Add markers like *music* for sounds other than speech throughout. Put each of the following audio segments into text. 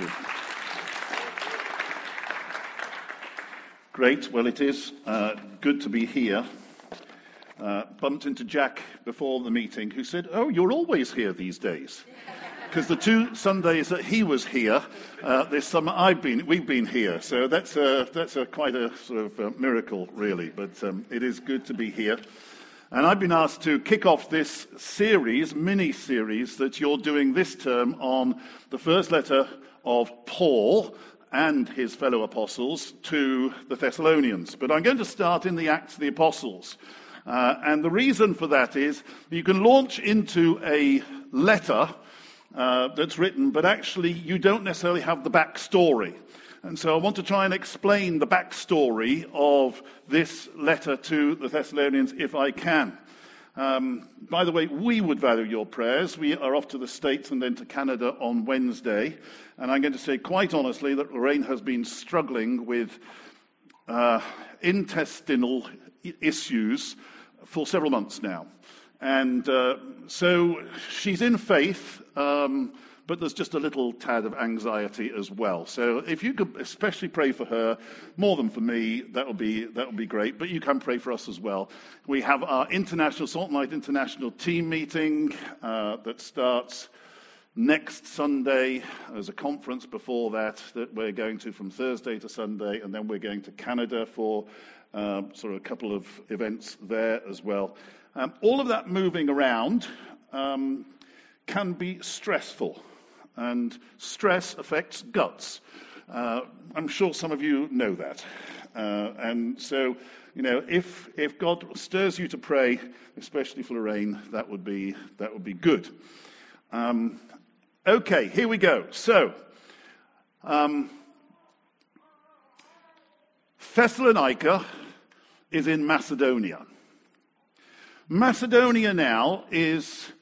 you. Great. Well, it is uh, good to be here. Uh, bumped into Jack before the meeting, who said, "Oh, you're always here these days." *laughs* Because the two Sundays that he was here uh, this summer, I've been, we've been here. So that's a, that's a quite a sort of uh, miracle, really. But um, it is good to be here. And I've been asked to kick off this series, mini series, that you're doing this term on the first letter of Paul and his fellow apostles to the Thessalonians. But I'm going to start in the Acts of the Apostles. Uh, and the reason for that is you can launch into a letter uh, that's written, but actually you don't necessarily have the backstory. And so I want to try and explain the backstory of this letter to the Thessalonians if I can. Um, by the way, we would value your prayers. We are off to the States and then to Canada on Wednesday. And I'm going to say quite honestly that Lorraine has been struggling with uh, intestinal issues for several months now. And uh, so she's in faith, um, but there's just a little tad of anxiety as well. So if you could especially pray for her, more than for me, that would be, that would be great. But you can pray for us as well. We have our international, Salt and Light International team meeting uh, that starts next Sunday. There's a conference before that that we're going to from Thursday to Sunday, and then we're going to Canada for uh, sort of a couple of events there as well. Um, all of that moving around um, can be stressful, and stress affects guts. Uh, I'm sure some of you know that. Uh, and so, you know, if, if God stirs you to pray, especially for Lorraine, that would be, that would be good. Um, okay, here we go. So, um, Thessalonica is in Macedonia. Macedonia now is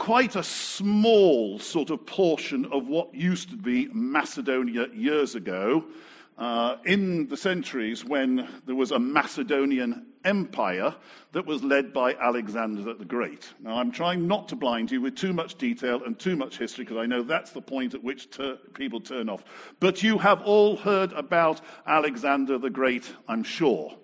quite a small sort of portion of what used to be Macedonia years ago, uh, in the centuries when there was a Macedonian empire that was led by Alexander the Great. Now, I'm trying not to blind you with too much detail and too much history because I know that's the point at which ter- people turn off. But you have all heard about Alexander the Great, I'm sure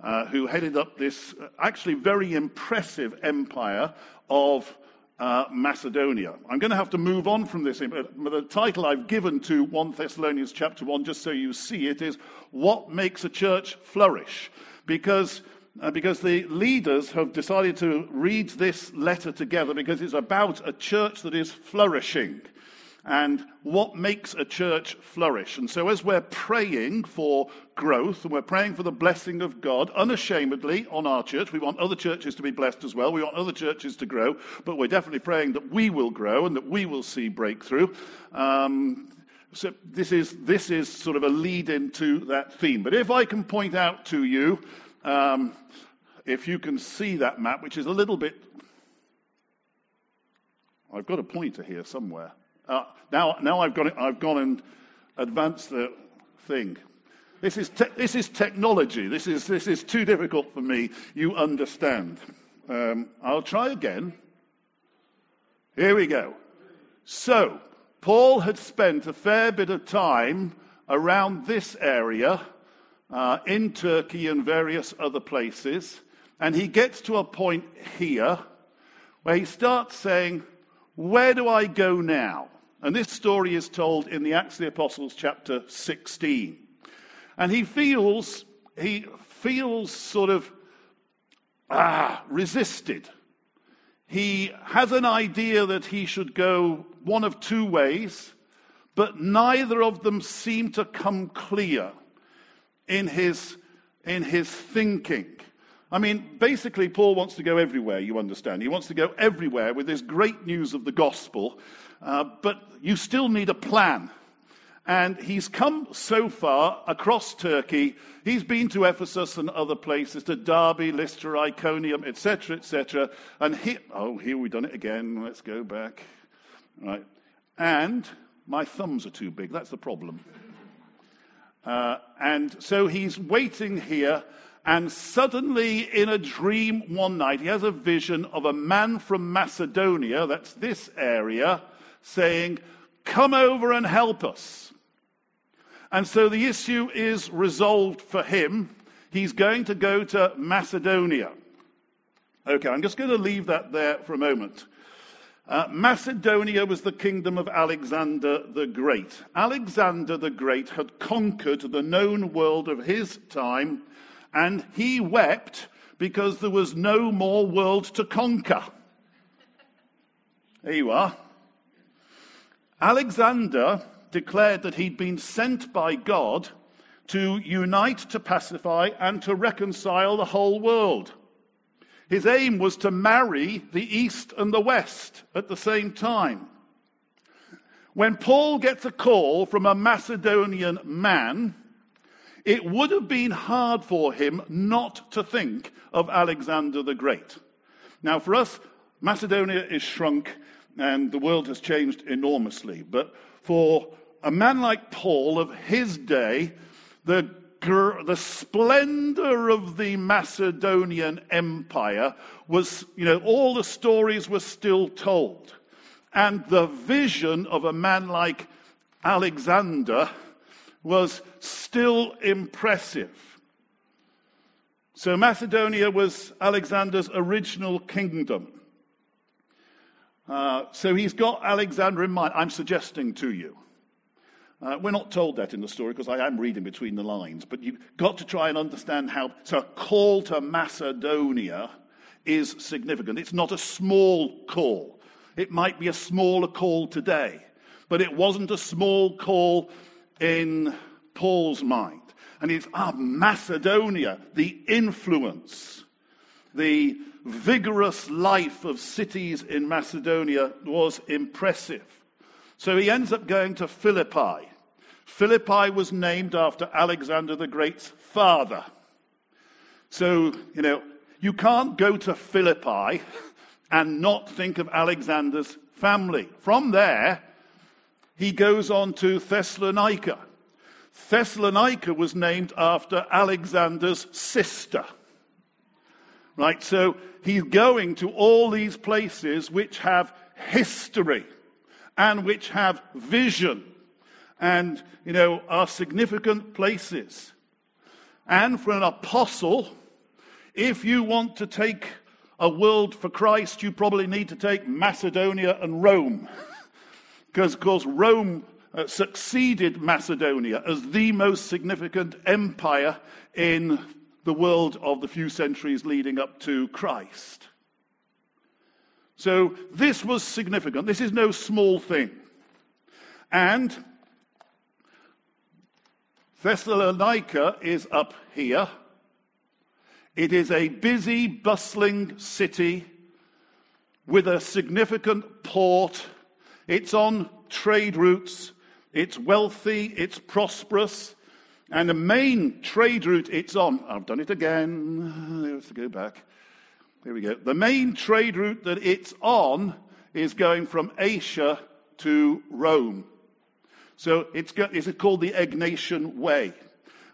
uh, who headed up this uh, actually very impressive empire of uh, Macedonia. I'm going to have to move on from this. The title I've given to 1 Thessalonians chapter 1, just so you see it, is What Makes a Church Flourish? Because, uh, because the leaders have decided to read this letter together because it's about a church that is flourishing and what makes a church flourish. And so, as we're praying for growth and we're praying for the blessing of God unashamedly on our church, we want other churches to be blessed as well. We want other churches to grow, but we're definitely praying that we will grow and that we will see breakthrough. Um, so this is, this is sort of a lead into that theme. But if I can point out to you, um, if you can see that map, which is a little bit. I've got a pointer here somewhere. Uh, now, now I've, I've gone and advanced the thing. This is, te- this is technology. This is, this is too difficult for me. You understand. Um, I'll try again. Here we go. So, Paul had spent a fair bit of time around this area uh, in Turkey and various other places. And he gets to a point here where he starts saying, Where do I go now? And this story is told in the Acts of the Apostles, chapter 16. And he feels, he feels sort of ah, resisted. He has an idea that he should go one of two ways, but neither of them seem to come clear in his, in his thinking. I mean, basically, Paul wants to go everywhere, you understand. He wants to go everywhere with this great news of the gospel, uh, but you still need a plan. And he's come so far across Turkey. He's been to Ephesus and other places, to Derbe, Lystra, Iconium, etc., etc. And he, oh, here we've done it again. Let's go back. Right. And my thumbs are too big. That's the problem. Uh, and so he's waiting here. And suddenly, in a dream one night, he has a vision of a man from Macedonia, that's this area, saying, come over and help us. And so the issue is resolved for him. He's going to go to Macedonia. Okay, I'm just going to leave that there for a moment. Uh, Macedonia was the kingdom of Alexander the Great. Alexander the Great had conquered the known world of his time, and he wept because there was no more world to conquer. There you are. Alexander declared that he'd been sent by God to unite, to pacify, and to reconcile the whole world. His aim was to marry the East and the West at the same time. When Paul gets a call from a Macedonian man, it would have been hard for him not to think of Alexander the Great. Now, for us, Macedonia is shrunk and the world has changed enormously. But for a man like Paul of his day, the, the splendor of the Macedonian Empire was, you know, all the stories were still told. And the vision of a man like Alexander was still impressive. So Macedonia was Alexander's original kingdom. Uh, so he's got Alexander in mind. I'm suggesting to you. Uh, we're not told that in the story because I am reading between the lines, but you've got to try and understand how. So, a call to Macedonia is significant. It's not a small call. It might be a smaller call today, but it wasn't a small call in Paul's mind. And it's ah, Macedonia, the influence, the vigorous life of cities in Macedonia was impressive. So he ends up going to Philippi. Philippi was named after Alexander the Great's father. So, you know, you can't go to Philippi and not think of Alexander's family. From there, he goes on to Thessalonica. Thessalonica was named after Alexander's sister. Right? So he's going to all these places which have history and which have vision and, you know, are significant places. And for an apostle, if you want to take a world for Christ, you probably need to take Macedonia and Rome. *laughs* because, of course, Rome uh, succeeded Macedonia as the most significant empire in the world of the few centuries leading up to Christ. So this was significant. This is no small thing. And Thessalonica is up here. It is a busy, bustling city with a significant port. It's on trade routes. It's wealthy. It's prosperous. And the main trade route it's on, I've done it again. Let's go back. Here we go. The main trade route that it's on is going from Asia to Rome. So it's, it's called the Egnatian Way.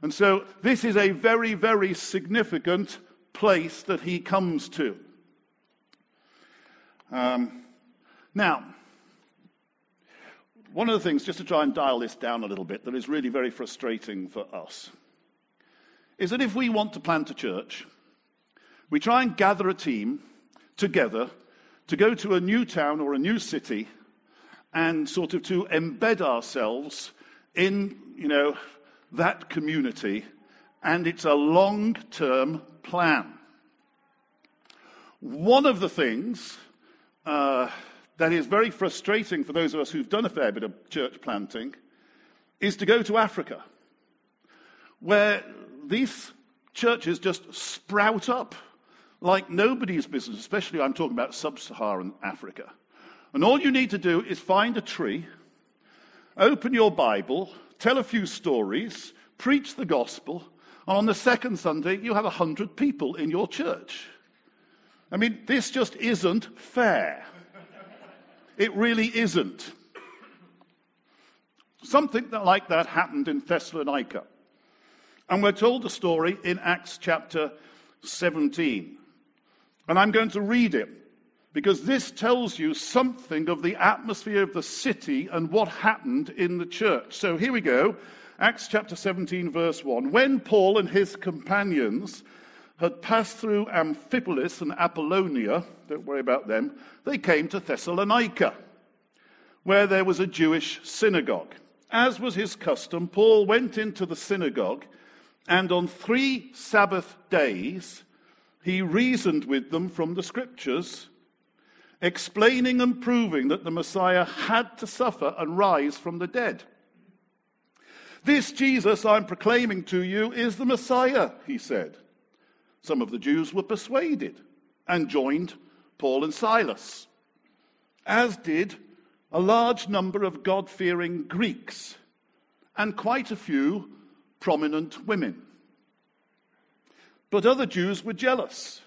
And so this is a very, very significant place that he comes to. Um, now, one of the things, just to try and dial this down a little bit, that is really very frustrating for us is that if we want to plant a church, we try and gather a team together to go to a new town or a new city and sort of to embed ourselves in, you know, that community. And it's a long term plan. One of the things uh, that is very frustrating for those of us who've done a fair bit of church planting is to go to Africa, where these churches just sprout up like nobody's business, especially I'm talking about sub Saharan Africa. And all you need to do is find a tree, open your Bible, tell a few stories, preach the gospel, and on the second Sunday, you have a hundred people in your church. I mean, this just isn't fair. It really isn't. Something like that happened in Thessalonica. And we're told the story in Acts chapter 17. And I'm going to read it because this tells you something of the atmosphere of the city and what happened in the church. So here we go. Acts chapter 17, verse 1. When Paul and his companions had passed through Amphipolis and Apollonia, don't worry about them, they came to Thessalonica, where there was a Jewish synagogue. As was his custom, Paul went into the synagogue, and on three Sabbath days he reasoned with them from the scriptures explaining and proving that the Messiah had to suffer and rise from the dead. This Jesus I'm proclaiming to you is the Messiah, he said. Some of the Jews were persuaded and joined Paul and Silas, as did a large number of God fearing Greeks and quite a few prominent women. But other Jews were jealous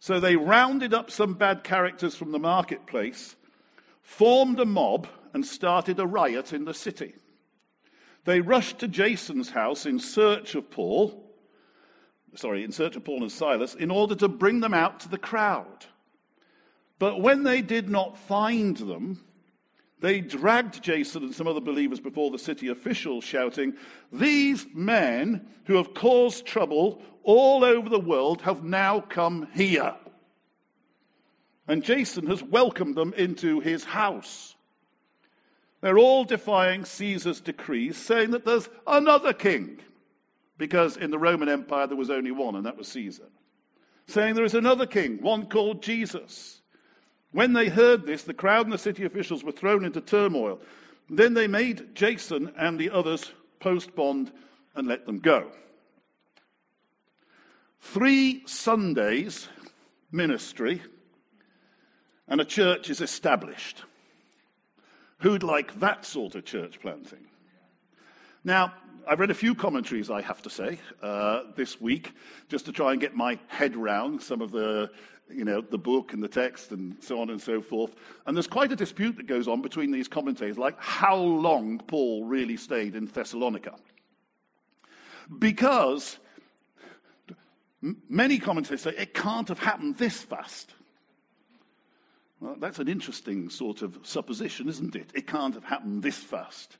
so they rounded up some bad characters from the marketplace, formed a mob, and started a riot in the city. They rushed to Jason's house in search of Paul, sorry, in search of Paul and Silas, in order to bring them out to the crowd. But when they did not find them, they dragged Jason and some other believers before the city officials, shouting, These men who have caused trouble all over the world have now come here. And Jason has welcomed them into his house. They're all defying Caesar's decrees, saying that there's another king, because in the Roman Empire there was only one, and that was Caesar. Saying there is another king, one called Jesus. When they heard this, the crowd and the city officials were thrown into turmoil. Then they made Jason and the others post bond and let them go. Three Sundays ministry, and a church is established. Who'd like that sort of church planting? Now, I've read a few commentaries, I have to say, uh, this week, just to try and get my head round some of the, you know, the book and the text and so on and so forth. And there's quite a dispute that goes on between these commentators, like how long Paul really stayed in Thessalonica. Because many commentators say it can't have happened this fast. Well, that's an interesting sort of supposition, isn't it? It can't have happened this fast.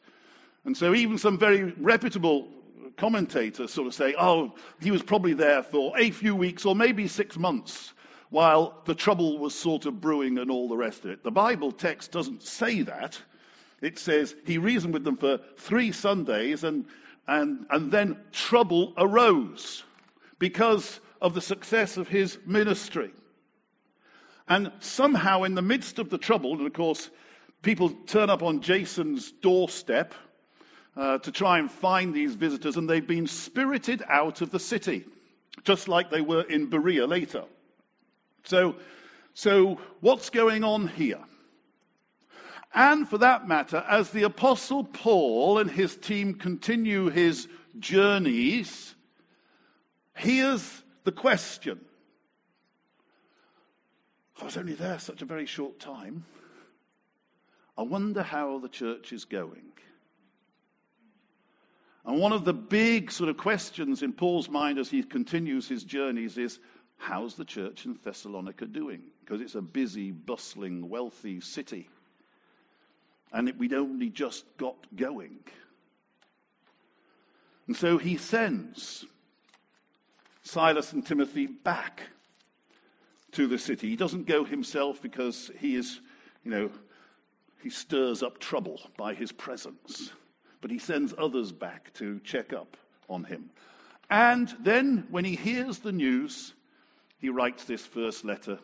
And so even some very reputable commentators sort of say, oh, he was probably there for a few weeks or maybe six months while the trouble was sort of brewing and all the rest of it. The Bible text doesn't say that. It says he reasoned with them for three Sundays and, and, and then trouble arose because of the success of his ministry. And somehow, in the midst of the trouble, and of course, people turn up on Jason's doorstep uh, to try and find these visitors, and they've been spirited out of the city, just like they were in Berea later. So, so what's going on here? And for that matter, as the Apostle Paul and his team continue his journeys, here's the question. I was only there such a very short time. I wonder how the church is going. And one of the big sort of questions in Paul's mind as he continues his journeys is how's the church in Thessalonica doing? Because it's a busy, bustling, wealthy city. And we'd only just got going. And so he sends Silas and Timothy back to the city. He doesn't go himself because he is, you know, he stirs up trouble by his presence. But he sends others back to check up on him. And then, when he hears the news, he writes this first letter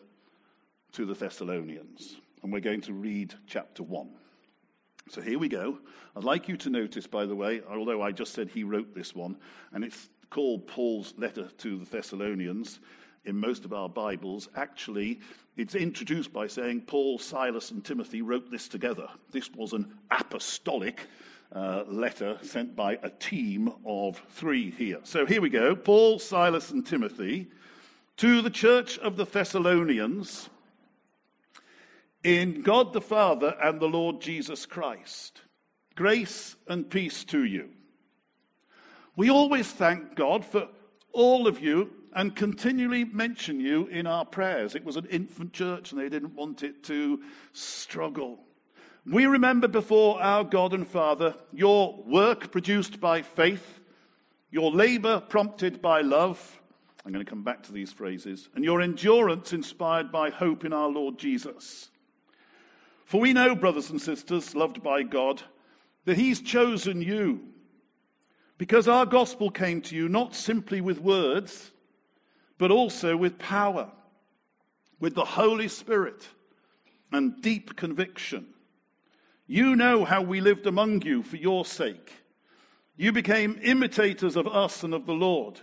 to the Thessalonians. And we're going to read chapter 1. So here we go. I'd like you to notice, by the way, although I just said he wrote this one, and it's called Paul's letter to the Thessalonians in most of our Bibles, actually, it's introduced by saying Paul, Silas, and Timothy wrote this together. This was an apostolic uh, letter sent by a team of three here. So here we go Paul, Silas, and Timothy to the church of the Thessalonians in God the Father and the Lord Jesus Christ. Grace and peace to you. We always thank God for all of you and continually mention you in our prayers. It was an infant church and they didn't want it to struggle. We remember before our God and Father your work produced by faith, your labor prompted by love. I'm going to come back to these phrases, and your endurance inspired by hope in our Lord Jesus. For we know, brothers and sisters, loved by God, that He's chosen you because our gospel came to you not simply with words, but also with power, with the Holy Spirit and deep conviction. You know how we lived among you for your sake. You became imitators of us and of the Lord,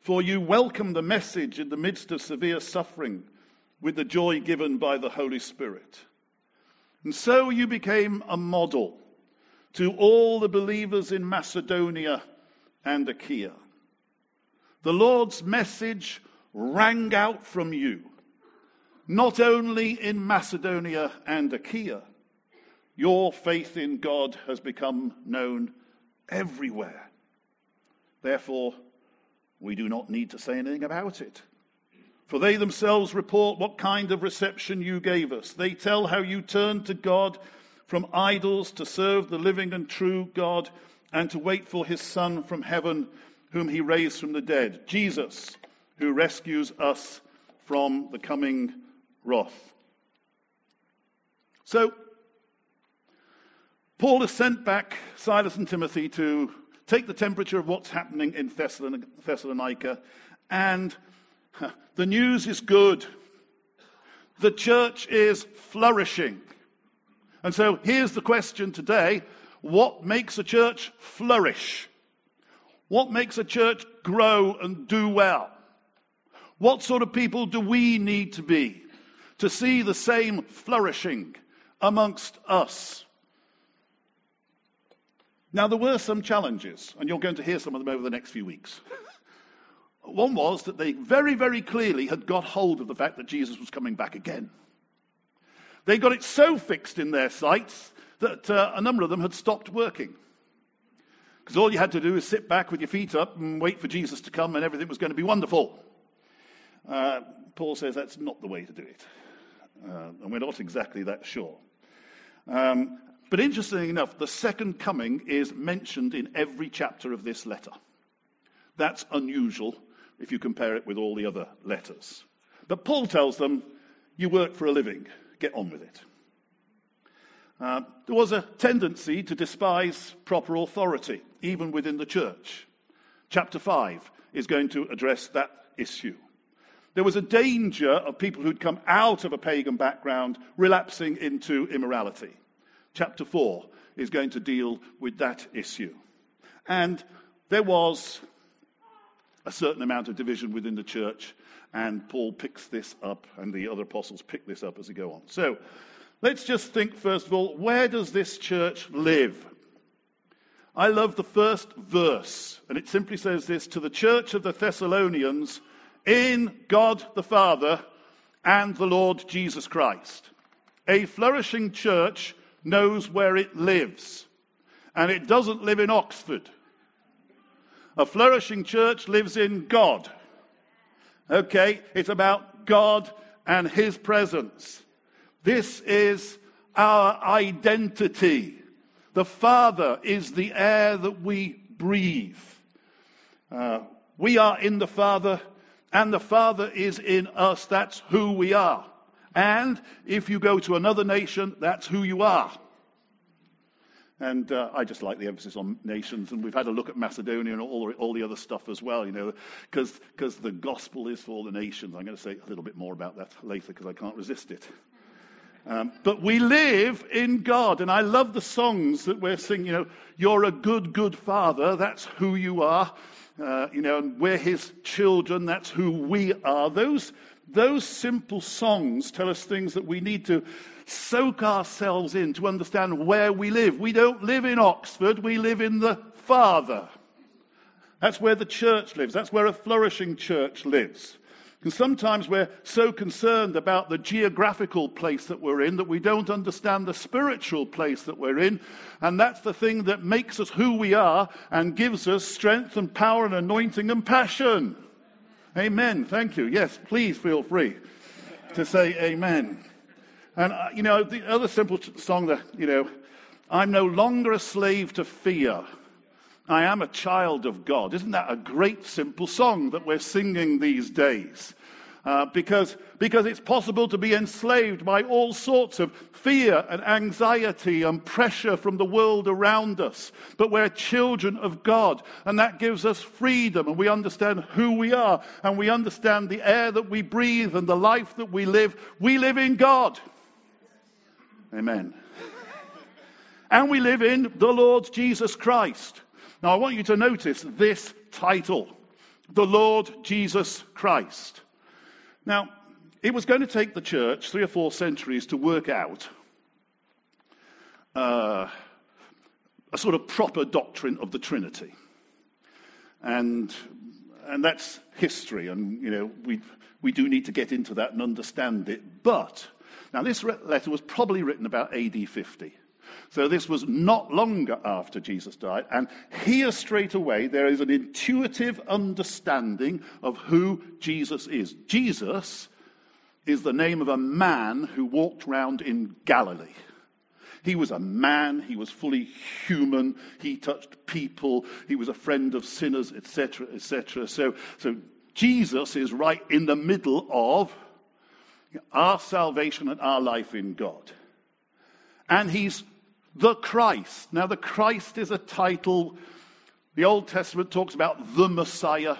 for you welcomed the message in the midst of severe suffering with the joy given by the Holy Spirit. And so you became a model to all the believers in Macedonia and Achaia. The Lord's message rang out from you, not only in Macedonia and Achaia. Your faith in God has become known everywhere. Therefore, we do not need to say anything about it. For they themselves report what kind of reception you gave us. They tell how you turned to God from idols to serve the living and true God and to wait for his Son from heaven, whom he raised from the dead, Jesus, who rescues us from the coming wrath. So, Paul has sent back Silas and Timothy to take the temperature of what's happening in Thessalonica, and the news is good. The church is flourishing. And so here's the question today what makes a church flourish? What makes a church grow and do well? What sort of people do we need to be to see the same flourishing amongst us? Now, there were some challenges, and you're going to hear some of them over the next few weeks. *laughs* One was that they very, very clearly had got hold of the fact that Jesus was coming back again. They got it so fixed in their sights that uh, a number of them had stopped working. Because all you had to do is sit back with your feet up and wait for Jesus to come, and everything was going to be wonderful. Uh, Paul says that's not the way to do it. Uh, and we're not exactly that sure. Um, but interestingly enough, the second coming is mentioned in every chapter of this letter. That's unusual if you compare it with all the other letters. But Paul tells them, You work for a living, get on with it. Uh, there was a tendency to despise proper authority, even within the church. Chapter 5 is going to address that issue. There was a danger of people who'd come out of a pagan background relapsing into immorality. Chapter 4 is going to deal with that issue. And there was a certain amount of division within the church, and Paul picks this up, and the other apostles pick this up as they go on. So, Let's just think, first of all, where does this church live? I love the first verse, and it simply says this to the church of the Thessalonians in God the Father and the Lord Jesus Christ. A flourishing church knows where it lives, and it doesn't live in Oxford. A flourishing church lives in God. Okay, it's about God and His presence. This is our identity. The Father is the air that we breathe. Uh, we are in the Father, and the Father is in us. That's who we are. And if you go to another nation, that's who you are. And uh, I just like the emphasis on nations. And we've had a look at Macedonia and all, all the other stuff as well, you know, because the gospel is for all the nations. I'm going to say a little bit more about that later because I can't resist it. Um, but we live in God. And I love the songs that we're singing. You know, you're a good, good father. That's who you are. Uh, you know, and we're his children. That's who we are. Those, those simple songs tell us things that we need to soak ourselves in to understand where we live. We don't live in Oxford, we live in the Father. That's where the church lives. That's where a flourishing church lives. And sometimes we're so concerned about the geographical place that we're in that we don't understand the spiritual place that we're in. And that's the thing that makes us who we are and gives us strength and power and anointing and passion. Amen. Thank you. Yes, please feel free to say amen. And, uh, you know, the other simple song that, you know, I'm no longer a slave to fear. I am a child of God. Isn't that a great, simple song that we're singing these days? Uh, because, because it's possible to be enslaved by all sorts of fear and anxiety and pressure from the world around us. But we're children of God, and that gives us freedom, and we understand who we are, and we understand the air that we breathe and the life that we live. We live in God. Amen. and we live in the Lord Jesus Christ. Now, I want you to notice this title the Lord Jesus Christ. Now, it was going to take the church three or four centuries to work out uh, a sort of proper doctrine of the Trinity. And, and that's history, and you know, we, we do need to get into that and understand it. But, now this letter was probably written about AD 50. So this was not longer after Jesus died. And here, straight away, there is an intuitive understanding of who Jesus is. Jesus is the name of a man who walked around in Galilee. He was a man, he was fully human, he touched people, he was a friend of sinners, etc., etc. So, so Jesus is right in the middle of our salvation and our life in God. And he's the Christ. Now, the Christ is a title. The Old Testament talks about the Messiah,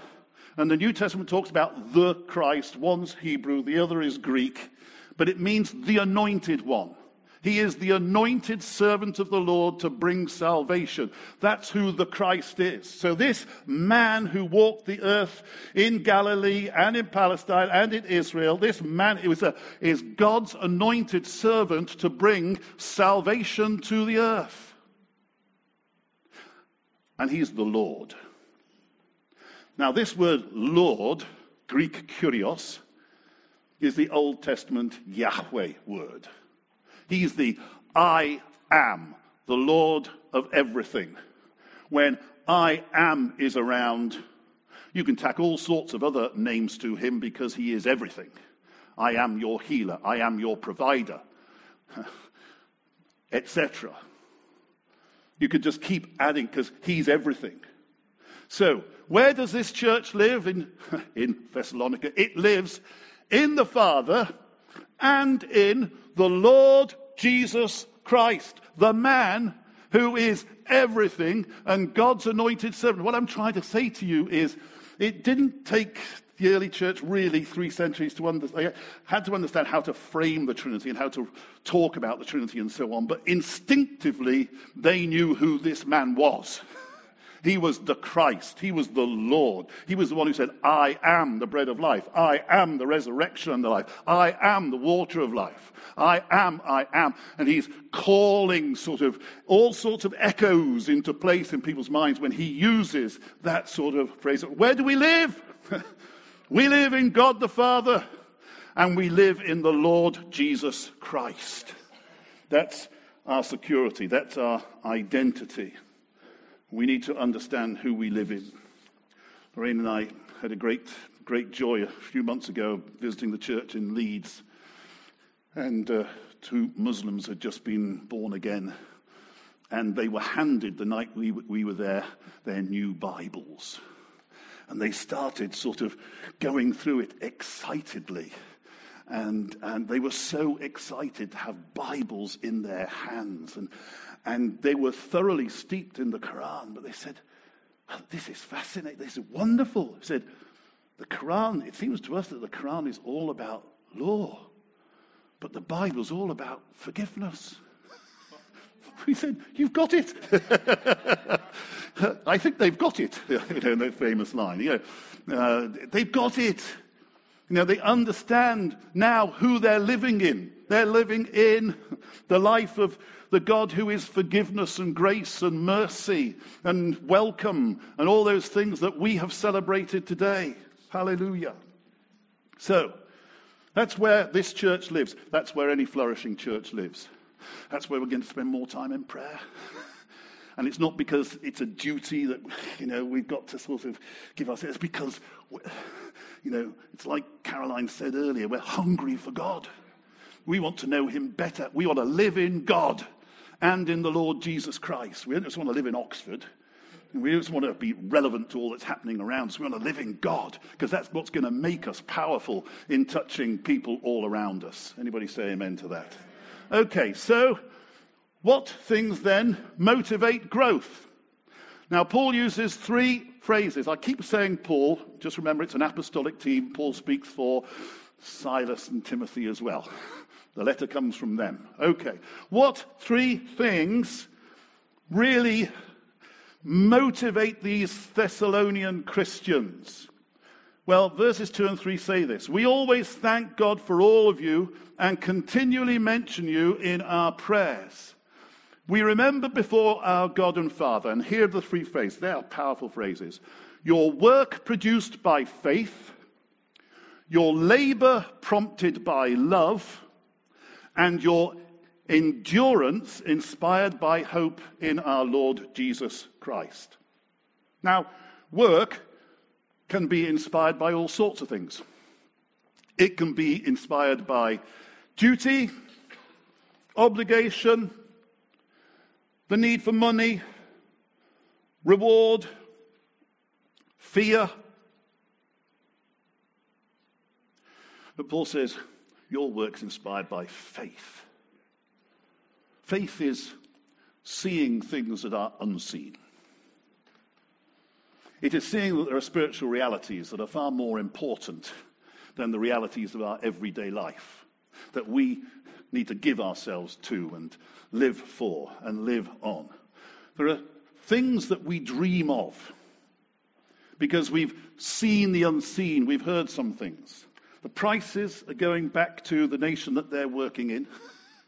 and the New Testament talks about the Christ. One's Hebrew, the other is Greek, but it means the anointed one. He is the anointed servant of the Lord to bring salvation. That's who the Christ is. So, this man who walked the earth in Galilee and in Palestine and in Israel, this man is, a, is God's anointed servant to bring salvation to the earth. And he's the Lord. Now, this word Lord, Greek kurios, is the Old Testament Yahweh word. He's the I am, the Lord of everything. When I am is around, you can tack all sorts of other names to him because he is everything. I am your healer. I am your provider, *laughs* etc. You could just keep adding because he's everything. So, where does this church live in, *laughs* in Thessalonica? It lives in the Father and in the Lord Jesus Christ, the man who is everything and God's anointed servant. What I'm trying to say to you is it didn't take the early church really three centuries to understand. Had to understand how to frame the Trinity and how to talk about the Trinity and so on. But instinctively, they knew who this man was. *laughs* He was the Christ. He was the Lord. He was the one who said, I am the bread of life. I am the resurrection and the life. I am the water of life. I am, I am. And he's calling sort of all sorts of echoes into place in people's minds when he uses that sort of phrase. Where do we live? *laughs* we live in God the Father and we live in the Lord Jesus Christ. That's our security. That's our identity. We need to understand who we live in. Lorraine and I had a great, great joy a few months ago visiting the church in Leeds. And uh, two Muslims had just been born again. And they were handed the night we, we were there their new Bibles. And they started sort of going through it excitedly. And, and they were so excited to have Bibles in their hands. And, and they were thoroughly steeped in the Quran, but they said, oh, This is fascinating. This is wonderful. They said, The Quran, it seems to us that the Quran is all about law, but the Bible's all about forgiveness. *laughs* We said, You've got it. *laughs* I think they've got it, *laughs* you know, that famous line. You know, uh, they've got it. You know, they understand now who they're living in. They're living in the life of the God who is forgiveness and grace and mercy and welcome and all those things that we have celebrated today. Hallelujah. So, that's where this church lives. That's where any flourishing church lives. That's where we're going to spend more time in prayer. *laughs* And it's not because it's a duty that, you know, we've got to sort of give ourselves, it's because You know, it's like Caroline said earlier, we're hungry for God. We want to know Him better. We want to live in God and in the Lord Jesus Christ. We don't just want to live in Oxford. We just want to be relevant to all that's happening around us. We want to live in God because that's what's going to make us powerful in touching people all around us. Anybody say amen to that? Okay, so what things then motivate growth? Now, Paul uses three phrases. I keep saying Paul, just remember it's an apostolic team. Paul speaks for Silas and Timothy as well. *laughs* The letter comes from them. Okay. What three things really motivate these Thessalonian Christians? Well, verses 2 and 3 say this We always thank God for all of you and continually mention you in our prayers. We remember before our God and Father, and here are the three phrases. They are powerful phrases. Your work produced by faith, your labor prompted by love, and your endurance inspired by hope in our Lord Jesus Christ. Now, work can be inspired by all sorts of things. It can be inspired by duty, obligation, the need for money, reward, fear. But Paul says, Your work's inspired by faith. Faith is seeing things that are unseen. It is seeing that there are spiritual realities that are far more important than the realities of our everyday life, that we need to give ourselves to and live for and live on. There are things that we dream of because we've seen the unseen, we've heard some things. The Prices are going back to the nation that they're working in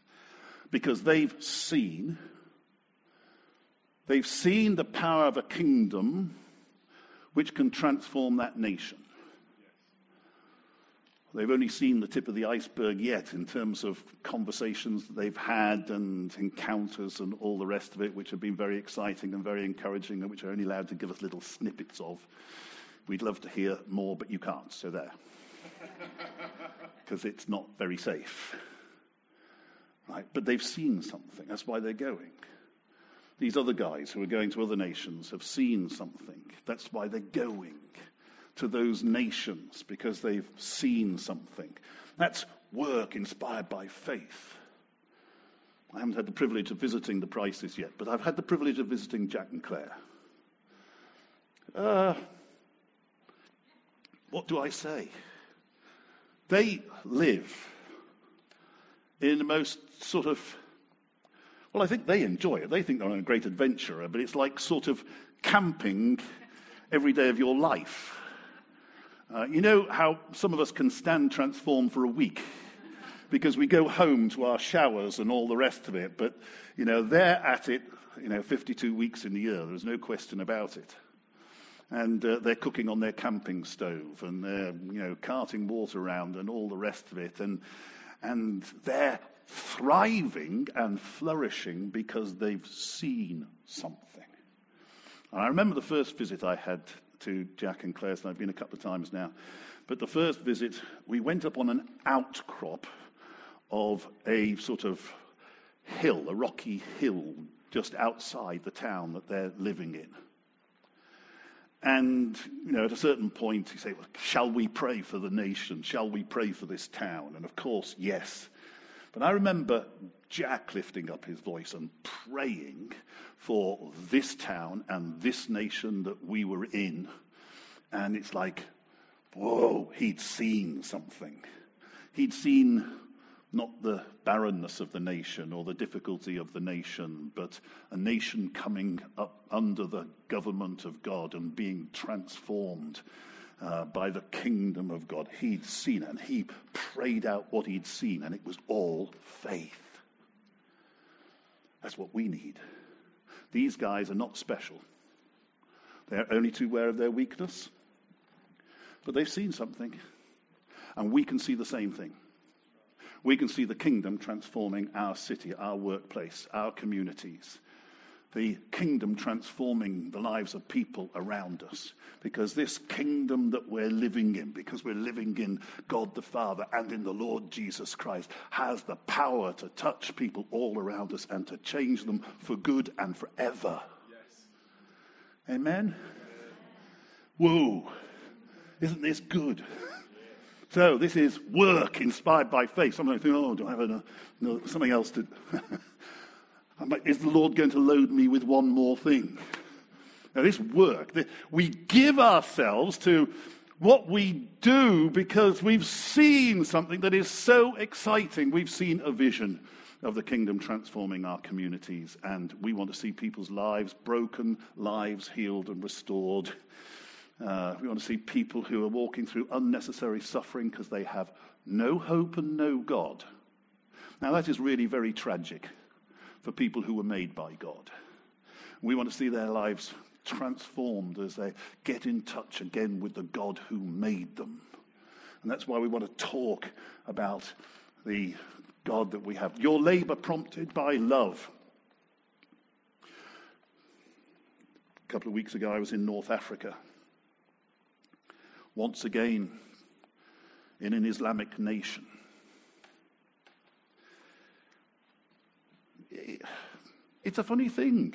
*laughs* because they've seen they've seen the power of a kingdom which can transform that nation. They've only seen the tip of the iceberg yet in terms of conversations that they've had and encounters and all the rest of it, which have been very exciting and very encouraging and which are only allowed to give us little snippets of. We'd love to hear more, but you can't, so there. *laughs* Because it's not very safe. Right? But they've seen something. That's why they're going. These other guys who are going to other nations have seen something. That's why they're going to those nations because they've seen something. That's work inspired by faith. I haven't had the privilege of visiting the Prices yet, but I've had the privilege of visiting Jack and Claire. Uh, what do I say? They live in the most sort of, well, I think they enjoy it. They think they're on a great adventurer, but it's like sort of camping every day of your life. Uh, you know how some of us can stand transform for a week because we go home to our showers and all the rest of it, but you know they're at it, you know, 52 weeks in the year. There's no question about it. And uh, they're cooking on their camping stove and they're, you know, carting water around and all the rest of it. And, and they're thriving and flourishing because they've seen something. And I remember the first visit I had to Jack and Claire's, and I've been a couple of times now. But the first visit, we went up on an outcrop of a sort of hill, a rocky hill just outside the town that they're living in. And, you know, at a certain point, he said, well, Shall we pray for the nation? Shall we pray for this town? And of course, yes. But I remember Jack lifting up his voice and praying for this town and this nation that we were in. And it's like, whoa, he'd seen something. He'd seen not the barrenness of the nation or the difficulty of the nation, but a nation coming up under the government of God and being transformed uh, by the kingdom of God. He'd seen and he prayed out what he'd seen, and it was all faith. That's what we need. These guys are not special. They're only too aware of their weakness, but they've seen something, and we can see the same thing. We can see the kingdom transforming our city, our workplace, our communities. The kingdom transforming the lives of people around us. Because this kingdom that we're living in, because we're living in God the Father and in the Lord Jesus Christ, has the power to touch people all around us and to change them for good and forever. Yes. Amen? Whoa. Isn't this good? So this is work inspired by faith. Sometimes I think, oh, do I have a, no, something else to... *laughs* Is the Lord going to load me with one more thing? Now, this work, we give ourselves to what we do because we've seen something that is so exciting. We've seen a vision of the kingdom transforming our communities, and we want to see people's lives broken, lives healed and restored. Uh, we want to see people who are walking through unnecessary suffering because they have no hope and no God. Now, that is really very tragic for people who were made by God. We want to see their lives transformed as they get in touch again with the God who made them. And that's why we want to talk about the God that we have. Your labor prompted by love. A couple of weeks ago, I was in North Africa. Once again, in an Islamic nation. It's a funny thing.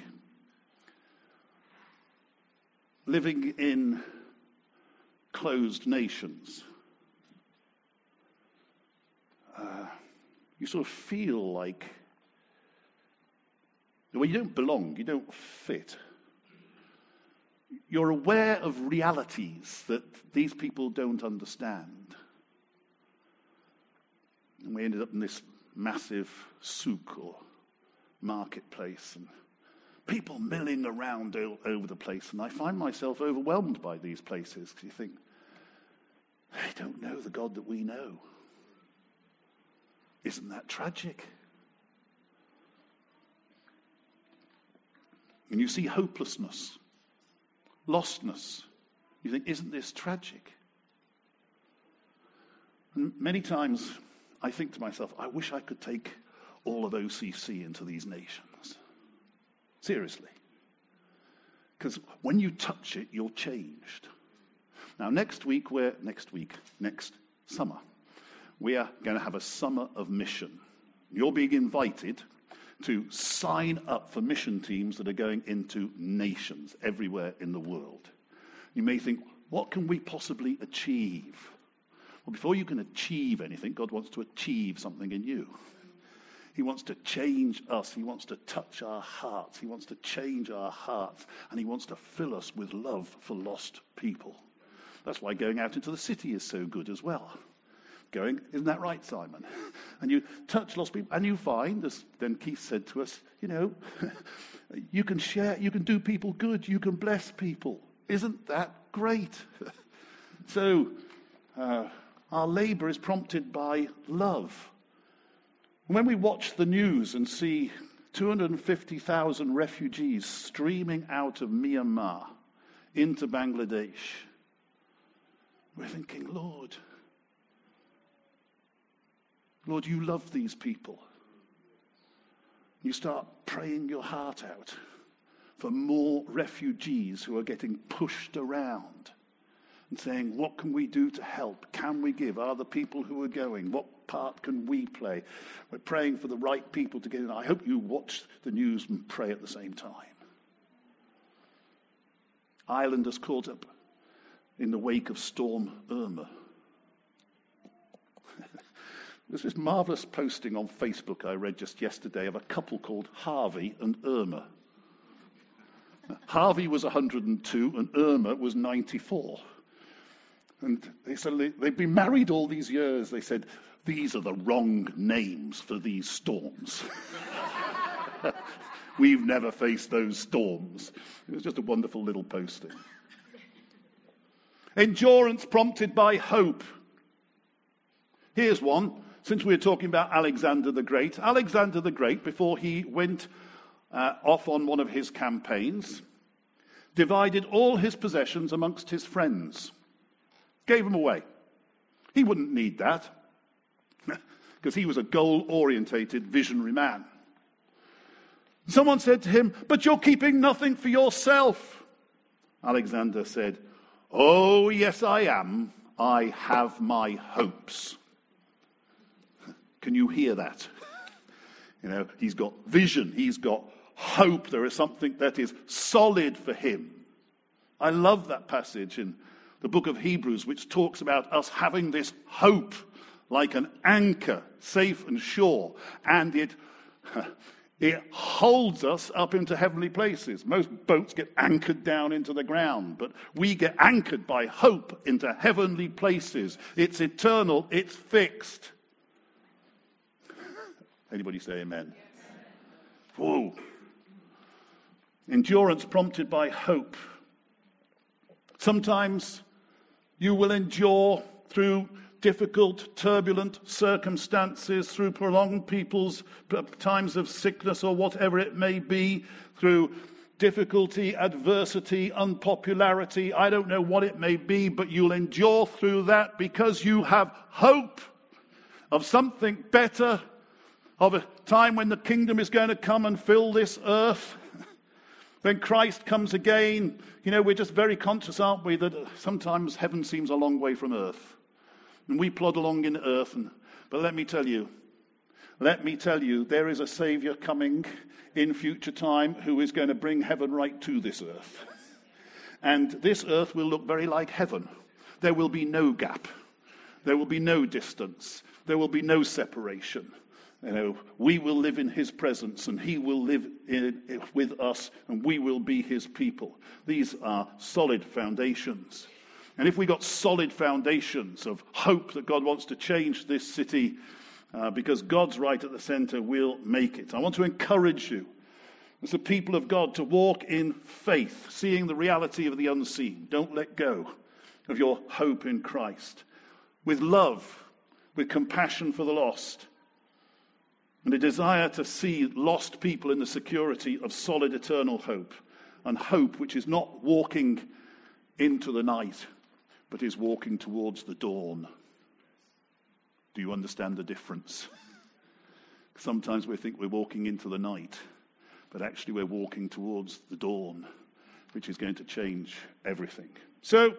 Living in closed nations. Uh, you sort of feel like, well, you don't belong, you don't fit. You're aware of realities that these people don't understand. And we ended up in this massive souk or marketplace and people milling around all over the place. And I find myself overwhelmed by these places because you think, they don't know the God that we know. Isn't that tragic? And you see hopelessness, lostness. You think, isn't this tragic? And many times I think to myself, I wish I could take all of OCC into these nations. Seriously. Because when you touch it, you're changed. Now, next week, we're, next week, next summer, we are going to have a summer of mission. You're being invited to sign up for mission teams that are going into nations everywhere in the world. You may think, what can we possibly achieve? Well, before you can achieve anything, God wants to achieve something in you. He wants to change us. He wants to touch our hearts. He wants to change our hearts. And He wants to fill us with love for lost people. That's why going out into the city is so good as well. Going, isn't that right, Simon? And you touch lost people, and you find, as then Keith said to us, you know, *laughs* you can share, you can do people good, you can bless people. Isn't that great? *laughs* so, uh, our labor is prompted by love. When we watch the news and see 250,000 refugees streaming out of Myanmar into Bangladesh, we're thinking, Lord, Lord, you love these people. You start praying your heart out for more refugees who are getting pushed around and saying, What can we do to help? Can we give? Are the people who are going? What part can we play? We're praying for the right people to get in. I hope you watch the news and pray at the same time. Ireland is caught up in the wake of Storm Irma. *laughs* There's this marvelous posting on Facebook I read just yesterday of a couple called Harvey and Irma. Harvey was 102 and Irma was 94. And they said they've been married all these years. They said, these are the wrong names for these storms. *laughs* We've never faced those storms. It was just a wonderful little posting. Endurance prompted by hope. Here's one, since we are talking about Alexander the Great. Alexander the Great, before he went uh, off on one of his campaigns, divided all his possessions amongst his friends, gave them away. He wouldn't need that *laughs* because he was a goal orientated, visionary man. Someone said to him, But you're keeping nothing for yourself. Alexander said, Oh, yes, I am. I have my hopes. *laughs* Can you hear that? *laughs* You know, he's got vision, he's got hope. There is something that is solid for him. I love that passage in the book of Hebrews, which talks about us having this hope like an anchor, safe and sure, and it, *laughs* it holds us up into heavenly places. Most boats get anchored down into the ground, but we get anchored by hope into heavenly places. It's eternal, it's fixed. *laughs* Anybody say amen? Whoa. Endurance prompted by hope. Sometimes you will endure through difficult, turbulent circumstances, through prolonged people's times of sickness or whatever it may be, through difficulty, adversity, unpopularity. I don't know what it may be, but you'll endure through that because you have hope of something better, of a time when the kingdom is going to come and fill this earth. When Christ comes again, you know, we're just very conscious, aren't we, that sometimes heaven seems a long way from earth. And we plod along in earth. And, but let me tell you, let me tell you, there is a Savior coming in future time who is going to bring heaven right to this earth. And this earth will look very like heaven. There will be no gap. There will be no distance. There will be no separation. You know, we will live in his presence and he will live in, with us and we will be his people. These are solid foundations. And if we got solid foundations of hope that God wants to change this city uh, because God's right at the center, we'll make it. I want to encourage you as a people of God to walk in faith, seeing the reality of the unseen. Don't let go of your hope in Christ. With love, with compassion for the lost and a desire to see lost people in the security of solid eternal hope, and hope which is not walking into the night, but is walking towards the dawn. Do you understand the difference? *laughs* Sometimes we think we're walking into the night, but actually we're walking towards the dawn, which is going to change everything. So,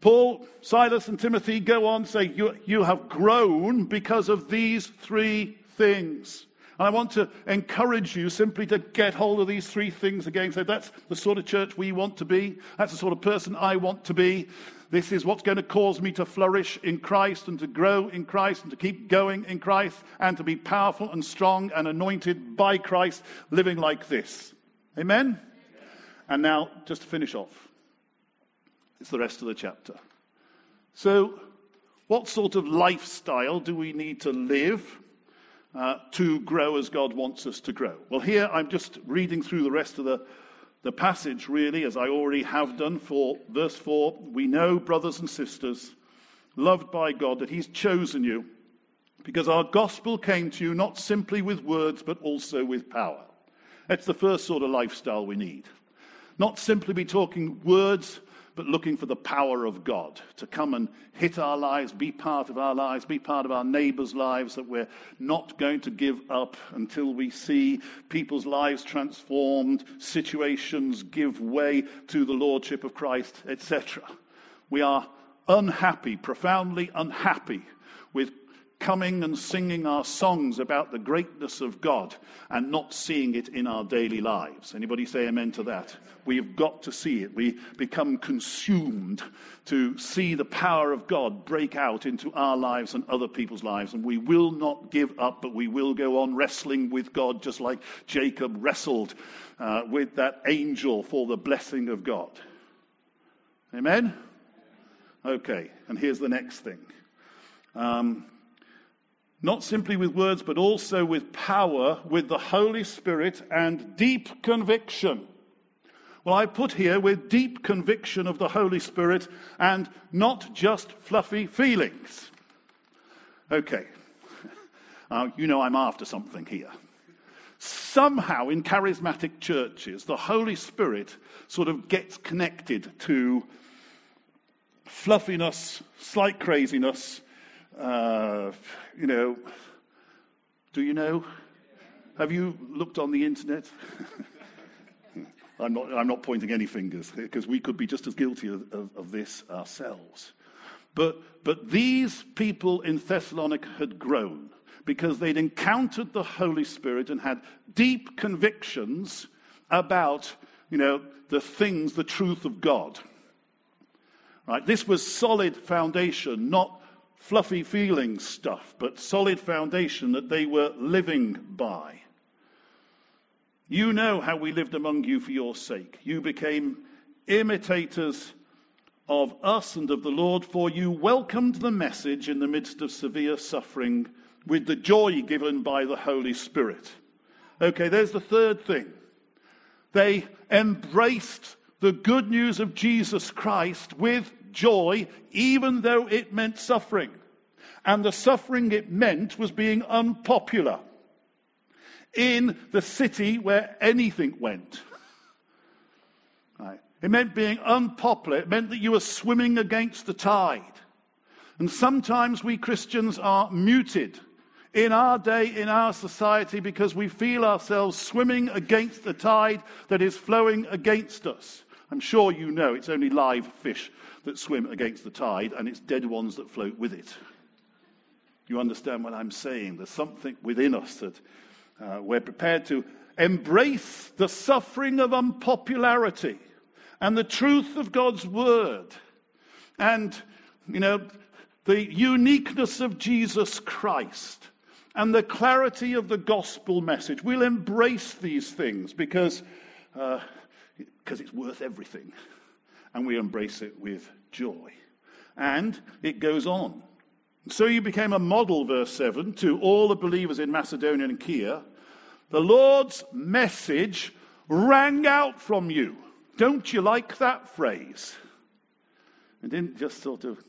Paul, Silas, and Timothy go on say, you, you have grown because of these three things. And I want to encourage you simply to get hold of these three things again. So that's the sort of church we want to be. That's the sort of person I want to be. This is what's going to cause me to flourish in Christ and to grow in Christ and to keep going in Christ and to be powerful and strong and anointed by Christ, living like this. Amen? And now, just to finish off. It's the rest of the chapter. So, what sort of lifestyle do we need to live uh, to grow as God wants us to grow? Well, here I'm just reading through the rest of the, the passage, really, as I already have done for verse 4. We know, brothers and sisters, loved by God, that He's chosen you because our gospel came to you not simply with words, but also with power. That's the first sort of lifestyle we need. Not simply be talking words, but looking for the power of God to come and hit our lives, be part of our lives, be part of our neighbors' lives, that we're not going to give up until we see people's lives transformed, situations give way to the Lordship of Christ, etc. We are unhappy, profoundly unhappy with coming and singing our songs about the greatness of God and not seeing it in our daily lives. Anybody say amen to that? We've got to see it. We become consumed to see the power of God break out into our lives and other people's lives. And we will not give up, but we will go on wrestling with God just like Jacob wrestled uh, with that angel for the blessing of God. Amen? Okay, and here's the next thing. Um, not simply with words, but also with power, with the Holy Spirit and deep conviction. Well, I put here with deep conviction of the Holy Spirit and not just fluffy feelings. Okay, *laughs* uh, you know I'm after something here. Somehow in charismatic churches, the Holy Spirit sort of gets connected to fluffiness, slight craziness, uh, you know, do you know? have you looked on the internet? *laughs* I'm not, I'm not pointing any fingers because we could be just as guilty of, of, of this ourselves. But, but these people in Thessalonica had grown because they'd encountered the Holy Spirit and had deep convictions about, you know, the things, the truth of God. Right? This was solid foundation, not fluffy feeling stuff, but solid foundation that they were living by. You know how we lived among you for your sake. You became imitators of us and of the Lord, for you welcomed the message in the midst of severe suffering with the joy given by the Holy Spirit. Okay, there's the third thing. They embraced the good news of Jesus Christ with joy, even though it meant suffering. And the suffering it meant was being unpopular in the city where anything went. Right. It meant being unpopular. It meant that you were swimming against the tide. And sometimes we Christians are muted in our day, in our society, because we feel ourselves swimming against the tide that is flowing against us. I'm sure you know it's only live fish that swim against the tide, and it's dead ones that float with it. You understand what I'm saying? There's something within us that uh, we're prepared to embrace the suffering of unpopularity and the truth of God's word and, you know, the uniqueness of Jesus Christ and the clarity of the gospel message. We'll embrace these things because, uh, because it's worth everything. And we embrace it with joy. And it goes on. So you became a model, verse 7, to all the believers in Macedonia and Achaia. The Lord's message rang out from you. Don't you like that phrase? It didn't just sort of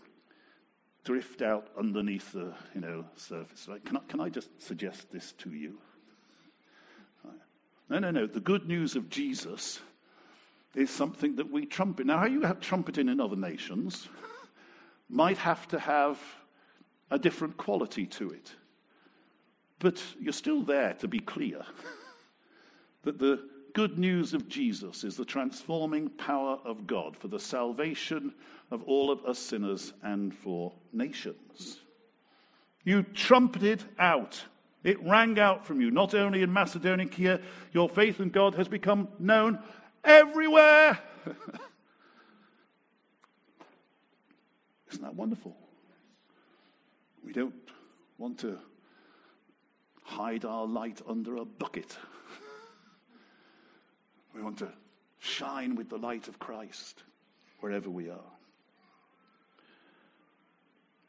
drift out underneath the you know, surface. Like, can, I, can I just suggest this to you? No, no, no. The good news of Jesus is something that we trumpet. Now, how you have trumpeting in other nations might have to have a different quality to it. But you're still there to be clear *laughs* that the good news of Jesus is the transforming power of God for the salvation of all of us sinners and for nations. You trumpeted out. It rang out from you, not only in Macedonia, your faith in God has become known everywhere. Isn't that wonderful? We don't want to hide our light under a bucket. we want to shine with the light of Christ wherever we are.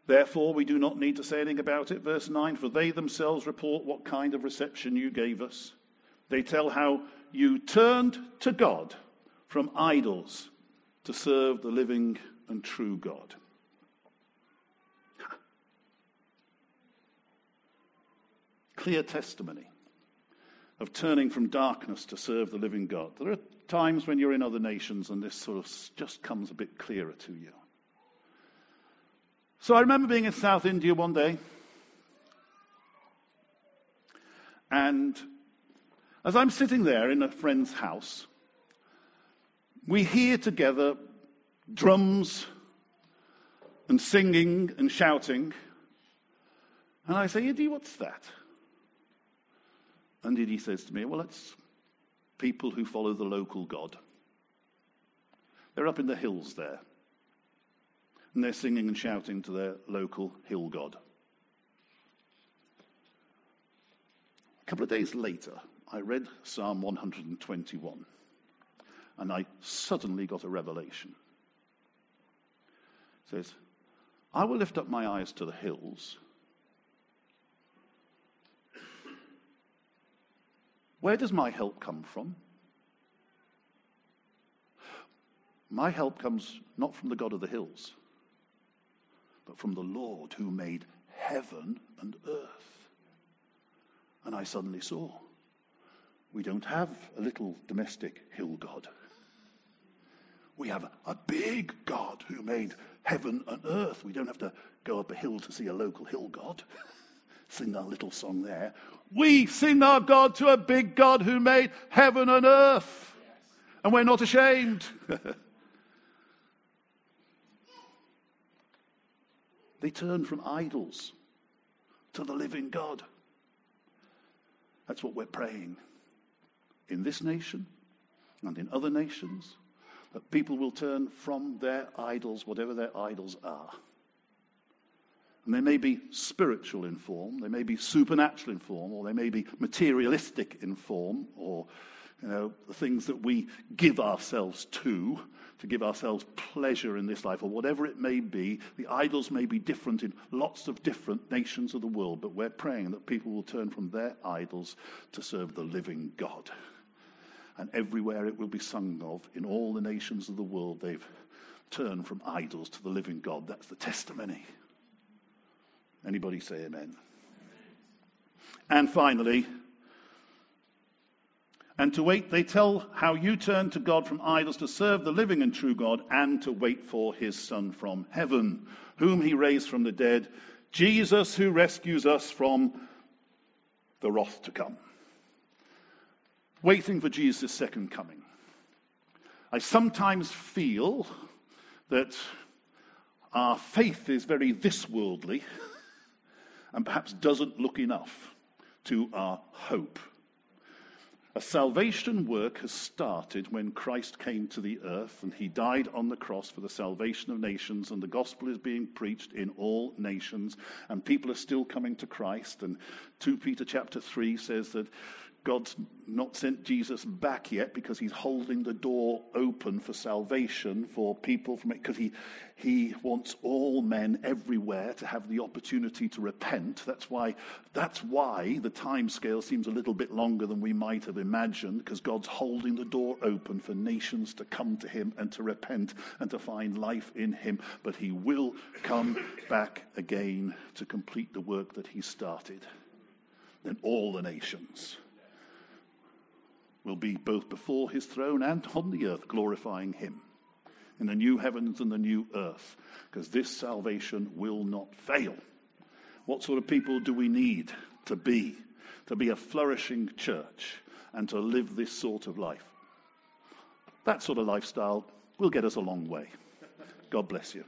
Therefore, we do not need to say anything about it. Verse 9 For they themselves report what kind of reception you gave us. They tell how you turned to God from idols to serve the living and true God. clear testimony of turning from darkness to serve the living God. There are times when you're in other nations and this sort of just comes a bit clearer to you. So I remember being in South India one day, and as I'm sitting there in a friend's house, we hear together drums and singing and shouting. And I say, Eddie, what's that? And he says to me, Well, it's people who follow the local God. They're up in the hills there. And they're singing and shouting to their local hill god. A couple of days later, I read Psalm 121. And I suddenly got a revelation. It says, I will lift up my eyes to the hills. Where does my help come from? My help comes not from the God of the hills, but from the Lord who made heaven and earth. And I suddenly saw we don't have a little domestic hill God. We have a big God who made heaven and earth. We don't have to go up a hill to see a local hill God. *laughs* sing our little song there. We sing our God to a big God who made heaven and earth. And we're not ashamed. *laughs* they turn from idols to the living God. That's what we're praying in this nation and in other nations, that people will turn from their idols, whatever their idols are. And they may be spiritual in form, they may be supernatural in form, or they may be materialistic in form, or you know, the things that we give ourselves to, to give ourselves pleasure in this life, or whatever it may be. The idols may be different in lots of different nations of the world, but we're praying that people will turn from their idols to serve the living God. And everywhere it will be sung of, in all the nations of the world, they've turned from idols to the living God. That's the testimony. Anybody say amen? And finally, and to wait, they tell how you turn to God from idols to serve the living and true God and to wait for his Son from heaven, whom he raised from the dead, Jesus who rescues us from the wrath to come. Waiting for Jesus' second coming. I sometimes feel that our faith is very this worldly *laughs* and perhaps doesn't look enough to our hope a salvation work has started when Christ came to the earth and he died on the cross for the salvation of nations, and the gospel is being preached in all nations, and people are still coming to Christ. And 2 Peter chapter 3 says that God's not sent Jesus back yet because he's holding the door open for salvation for people from it because he, he wants all men everywhere to have the opportunity to repent. That's why, that's why the time scale seems a little bit longer than we might have imagined because God's holding the door open for nations to come to him and to repent and to find life in him. But he will come back again to complete the work that he started. Then all the nations will be both before his throne and on the earth, glorifying him in the new heavens and the new earth, because this salvation will not fail. What sort of people do we need to be? To be a flourishing church and to live this sort of life. That sort of lifestyle will get us a long way. God bless you.